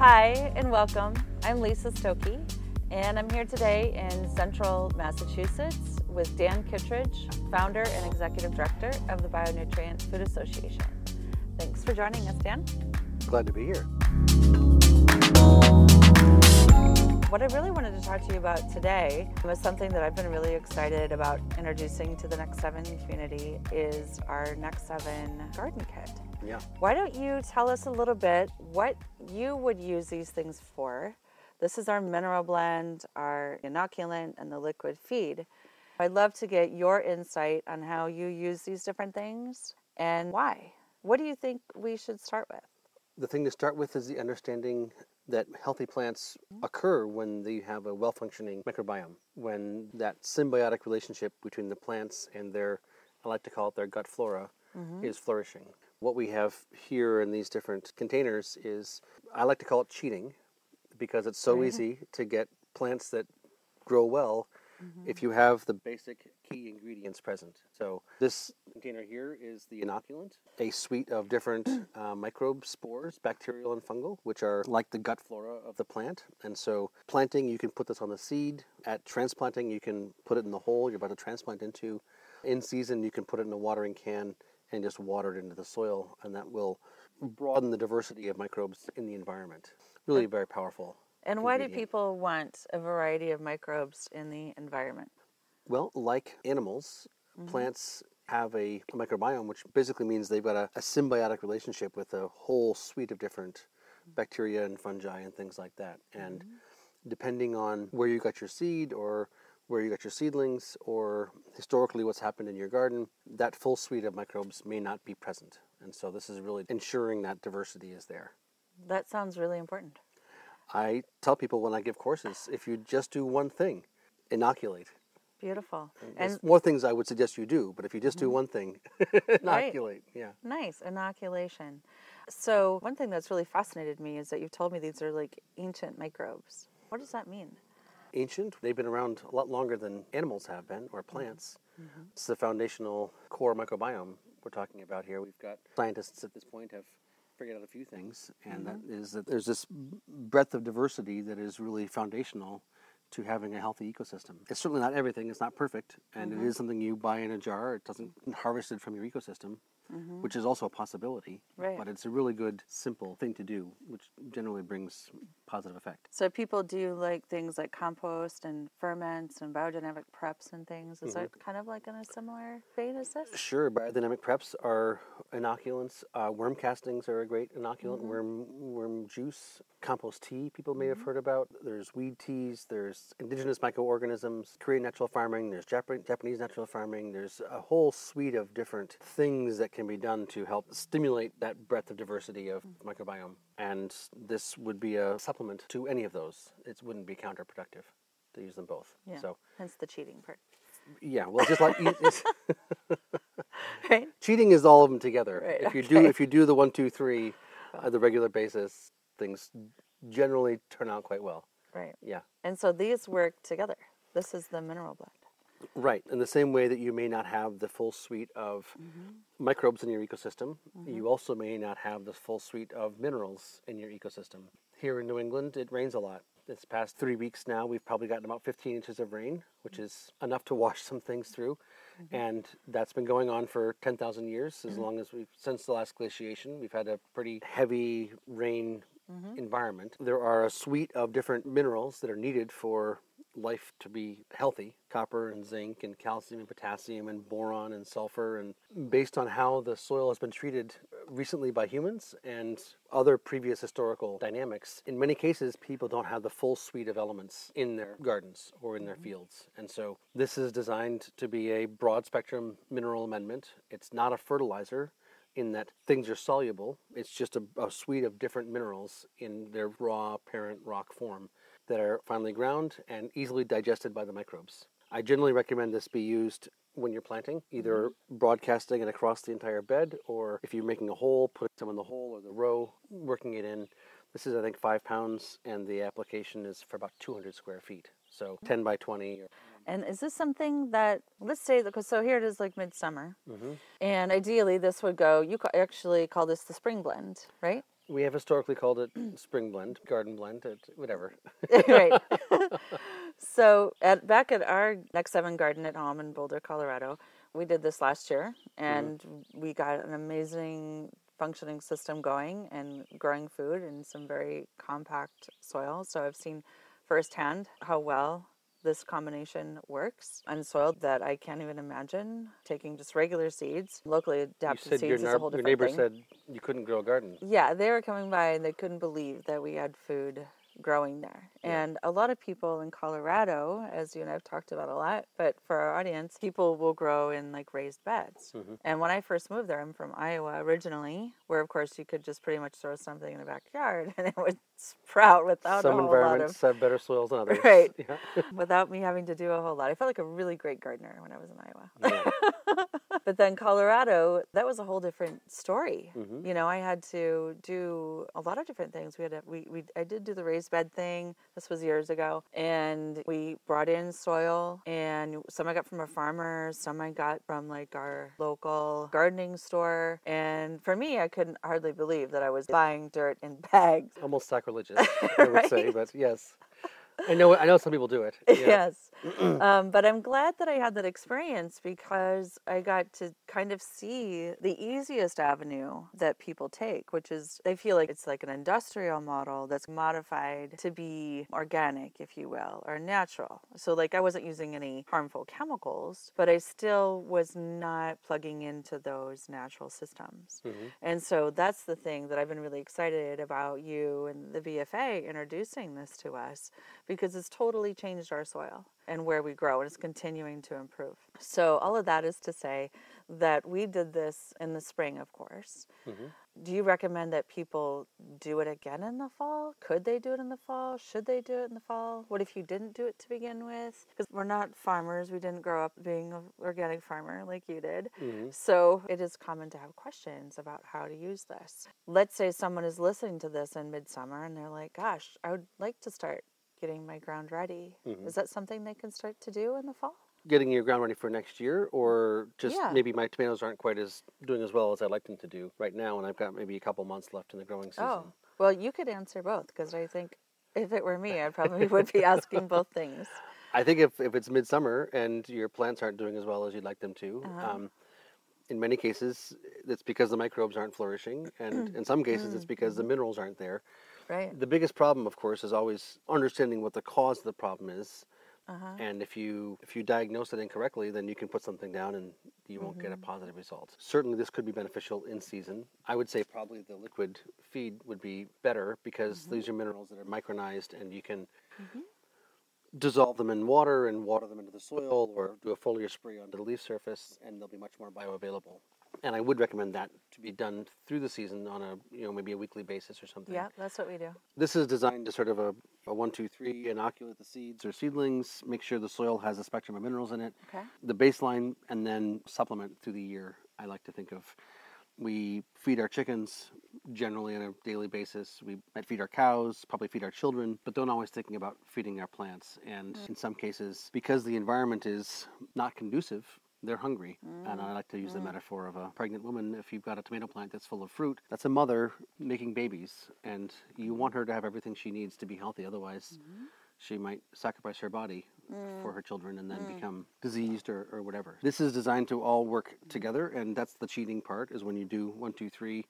Hi, and welcome. I'm Lisa Stokey, and I'm here today in central Massachusetts with Dan Kittredge, founder and executive director of the Bionutrient Food Association. Thanks for joining us, Dan. Glad to be here. What I really wanted to talk to you about today was something that I've been really excited about introducing to the Next Seven community is our Next Seven garden kit. Yeah. Why don't you tell us a little bit what you would use these things for? This is our mineral blend, our inoculant, and the liquid feed. I'd love to get your insight on how you use these different things and why. What do you think we should start with? The thing to start with is the understanding that healthy plants mm-hmm. occur when they have a well functioning microbiome, when that symbiotic relationship between the plants and their, I like to call it their gut flora, mm-hmm. is flourishing. What we have here in these different containers is, I like to call it cheating because it's so easy to get plants that grow well if you have the basic key ingredients present. So this container here is the inoculant, a suite of different uh, microbe spores, bacterial and fungal, which are like the gut flora of the plant. And so planting, you can put this on the seed. At transplanting, you can put it in the hole you're about to transplant into. In season, you can put it in a watering can and just water it into the soil, and that will broaden the diversity of microbes in the environment. Really very powerful. And why do people want a variety of microbes in the environment? Well, like animals, mm-hmm. plants have a microbiome, which basically means they've got a, a symbiotic relationship with a whole suite of different mm-hmm. bacteria and fungi and things like that. And mm-hmm. depending on where you got your seed or where you got your seedlings or historically what's happened in your garden, that full suite of microbes may not be present. And so this is really ensuring that diversity is there. That sounds really important. I tell people when I give courses if you just do one thing, inoculate. Beautiful. There's And more things I would suggest you do, but if you just do mm-hmm. one thing, inoculate. Yeah. nice inoculation. So, one thing that's really fascinated me is that you've told me these are like ancient microbes. What does that mean? Ancient, they've been around a lot longer than animals have been, or mm-hmm. plants. Mm-hmm. It's the foundational core microbiome we're talking about here. We've got scientists at this point have figured out a few things, and that mm-hmm. is that there's this breadth of diversity that is really foundational to having a healthy ecosystem. It's certainly not everything, it's not perfect, and it is something you buy in a jar. It doesn't harvested from your ecosystem, Mm-hmm. which is also a possibility. Right. But it's a really good, simple thing to do, which generally brings positive effect. So, people do like things like compost and ferments and biodynamic preps and things. Is mm-hmm. it kind of like in a similar vein as this? Sure, biodynamic preps are inoculants. Uh, worm castings are a great inoculant. Mm-hmm. Worm worm juice, compost tea. People may have heard about. There's weed teas. There's indigenous microorganisms. Korean natural farming. There's Jap- Japanese natural farming. There's a whole suite of different things that can be done to help stimulate that breadth of diversity of mm. microbiome. And this would be a supplement to any of those. It wouldn't be counterproductive to use them both. Yeah. So Hence the cheating part. yeah, well, just like Right? cheating is all of them together. Right, If you do if you do the one two three on uh, the regular basis, things generally turn out quite well. Right. Yeah, And so these work together. This is the mineral blend. Right. In the same way that you may not have the full suite of mm-hmm. microbes in your ecosystem, you mm-hmm. also may not have the full suite of minerals in your ecosystem. Here in New England, it rains a lot. This past three weeks now, we've probably gotten about 15 inches of rain, which mm. is enough to wash some things through. Mm-hmm. And that's been going on for 10,000 years, as long as we've, since the last glaciation, we've had a pretty heavy rain environment. There are a suite of different minerals that are needed for life to be healthy. Copper and zinc and calcium and potassium and boron and sulfur and based on how the soil has been treated recently by humans and other previous historical dynamics in many cases people don't have the full suite of elements in their gardens or in their mm-hmm. fields. And so this is designed to be a broad spectrum mineral amendment. It's not a fertilizer in that things are soluble. It's just a, a suite of different minerals in their raw parent rock form that are finely ground and easily digested by the microbes. I generally recommend this be used when you're planting, either mm-hmm. broadcasting it across the entire bed, or if you're making a hole, put some in the hole or the row, working it in. This is, I think, five pounds, and the application is for about 200 square feet. So mm-hmm. 10 by 20. Or, And is this something that, let's say, because so here it is like midsummer, mm-hmm. and ideally this would go, you actually call this the spring blend, right? We have historically called it spring blend, garden blend, it, whatever. right. so at back at our Next Seven Garden at home in Boulder, Colorado, we did this last year, mm-hmm. and we got an amazing functioning system going and growing food in some very compact soil. So I've seen firsthand how well this combination works on soil that I can't even imagine. Taking just regular seeds, locally adapted seeds your, is a whole your different neighbor thing. said you couldn't grow a garden. Yeah, they were coming by and they couldn't believe that we had food growing there. And a lot of people in Colorado, as you and I've talked about a lot, but for our audience, people will grow in like raised beds. Mhm. And when I first moved there, I'm from Iowa originally, where of course you could just pretty much throw something in the backyard and it would sprout without Some a whole lot of Some environments have better soils than others. Right. Yeah. without me having to do a whole lot. I felt like a really great gardener when I was in Iowa. Yeah. But then Colorado, that was a whole different story. Mhm. You know, I had to do a lot of different things. We had to, we, we I did do the raised bed thing. This was years ago, and we brought in soil, and some I got from a farmer, some I got from like our local gardening store. And for me, I couldn't hardly believe that I was buying dirt in bags. Almost sacrilegious, I would say, but yes. I know I know some people do it. Yeah. yes. um, but I'm glad that I had that experience because I got to kind of see the easiest avenue that people take, which is they feel like it's like an industrial model that's modified to be organic, if you will, or natural. So, like, I wasn't using any harmful chemicals, but I still was not plugging into those natural systems. Mhm. And so that's the thing that I've been really excited about you and the BFA introducing this to us because it's totally changed our soil and where we grow and it's continuing to improve. So all of that is to say that we did this in the spring, of course. Mhm. Do you recommend that people do it again in the fall? Could they do it in the fall? Should they do it in the fall? What if you didn't do it to begin with? Because we're not farmers. We didn't grow up being an organic farmer like you did. Mhm. So it is common to have questions about how to use this. Let's say someone is listening to this in midsummer and they're like, gosh, I would like to start getting my ground ready. Mhm. Is that something they can start to do in the fall? Getting your ground ready for next year, or just Yeah. maybe my tomatoes aren't quite as doing as well as I'd like them to do right now, and I've got maybe a couple months left in the growing season. Oh, well, you could answer both because I think if it were me, I probably would be asking both things. I think if, if it's midsummer and your plants aren't doing as well as you'd like them to, Uh-huh. um, in many cases it's because the microbes aren't flourishing, and in some cases it's because the minerals aren't there. Right. The biggest problem, of course, is always understanding what the cause of the problem is. Uh-huh. And if you if you diagnose it incorrectly, then you can put something down and you won't get a Mm-hmm. positive result. Certainly, this could be beneficial in season. I would say probably the liquid feed would be better because Mm-hmm. these are minerals that are micronized and you can dissolve them in water and water them into the soil or do a foliar spray onto the leaf surface and they'll be much more bioavailable. And I would recommend that to be done through the season on a you know maybe a weekly basis or something. Yeah, that's what we do. This is designed to sort of a, a one, two, three, inoculate the seeds or seedlings, make sure the soil has a spectrum of minerals in it, Okay. the baseline, and then supplement through the year. I like to think of. We feed our chickens generally on a daily basis. We might feed our cows, probably feed our children, but don't always thinking about feeding our plants. And mm. in some cases, because the environment is not conducive, they're hungry. And I mm, like to use the mm. metaphor of a pregnant woman. If you've got a tomato plant that's full of fruit, that's a mother making babies. And you mm-hmm. want her to have everything she needs to be healthy. Otherwise, mm-hmm. she might sacrifice her body mm. for her children and then become diseased or, or whatever. This is designed to all work mm-hmm. together, and that's the cheating part is when you do one, two, three,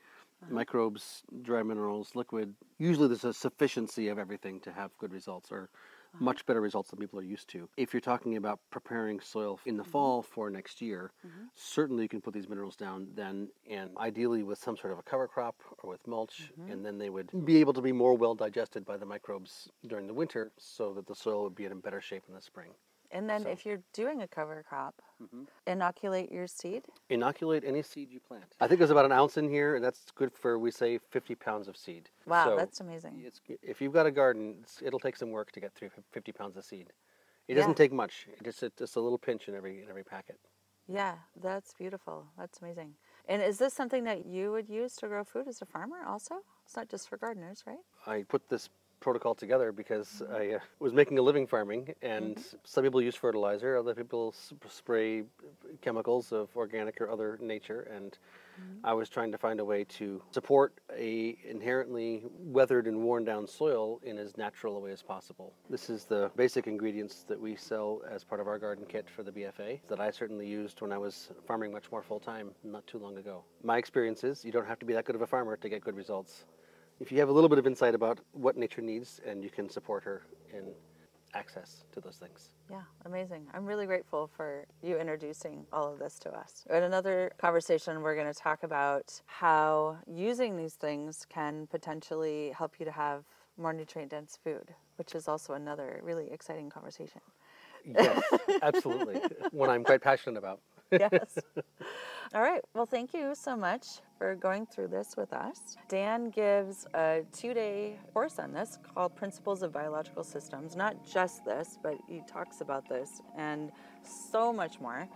uh-huh. microbes, dry minerals, liquid. Usually there's a sufficiency of everything to have good results or Uh-huh. much better results than people are used to. If you're talking about preparing soil in the mm-hmm. fall for next year, mm-hmm. certainly you can put these minerals down then and ideally with some sort of a cover crop or with mulch mm-hmm. and then they would be able to be more well digested by the microbes during the winter so that the soil would be in better shape in the spring. And then So- if you're doing a cover crop, Mhm. inoculate your seed. Inoculate any seed you plant. I think there's about an ounce in here, and that's good for we say 50 pounds of seed. Wow, So that's amazing. it's, if you've got a garden, it's, it'll take some work to get through 50 pounds of seed. It doesn't take much. It just a, just a little pinch in every in every packet. Yeah, that's beautiful. That's amazing. And is this something that you would use to grow food as a farmer also? It's not just for gardeners, right? I put this protocol together because I uh, was making a living farming, and some people use fertilizer, other people sp- spray chemicals of organic or other nature, and I was trying to find a way to support a inherently weathered and worn down soil in as natural a way as possible. This is the basic ingredients that we sell as part of our garden kit for the BFA that I certainly used when I was farming much more full time not too long ago. My experience is you don't have to be that good of a farmer to get good results. If you have a little bit of insight about what nature needs and you can support her in access to those things. Yeah, amazing. I'm really grateful for you introducing all of this to us. In another conversation, we're going to talk about how using these things can potentially help you to have more nutrient dense food, which is also another really exciting conversation. Yes, absolutely. One I'm quite passionate about. yes. All right. Well, thank you so much for going through this with us. Dan gives a two day course on this called Principles of Biological Systems. Not just this, but he talks about this and so much more.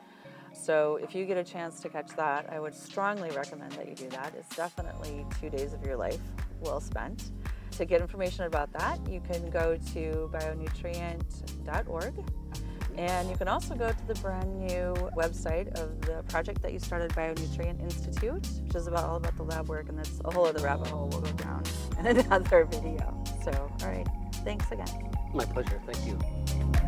So, if you get a chance to catch that, I would strongly recommend that you do that. It's definitely two days of your life well spent. To get information about that, you can go to bionutrient.org and you can also go to the brand new website of the project that you started, Bionutrient Institute, which is about all about the lab work, and that's a whole other rabbit hole we'll go down in another video. So, all right, thanks again. My pleasure. Thank you.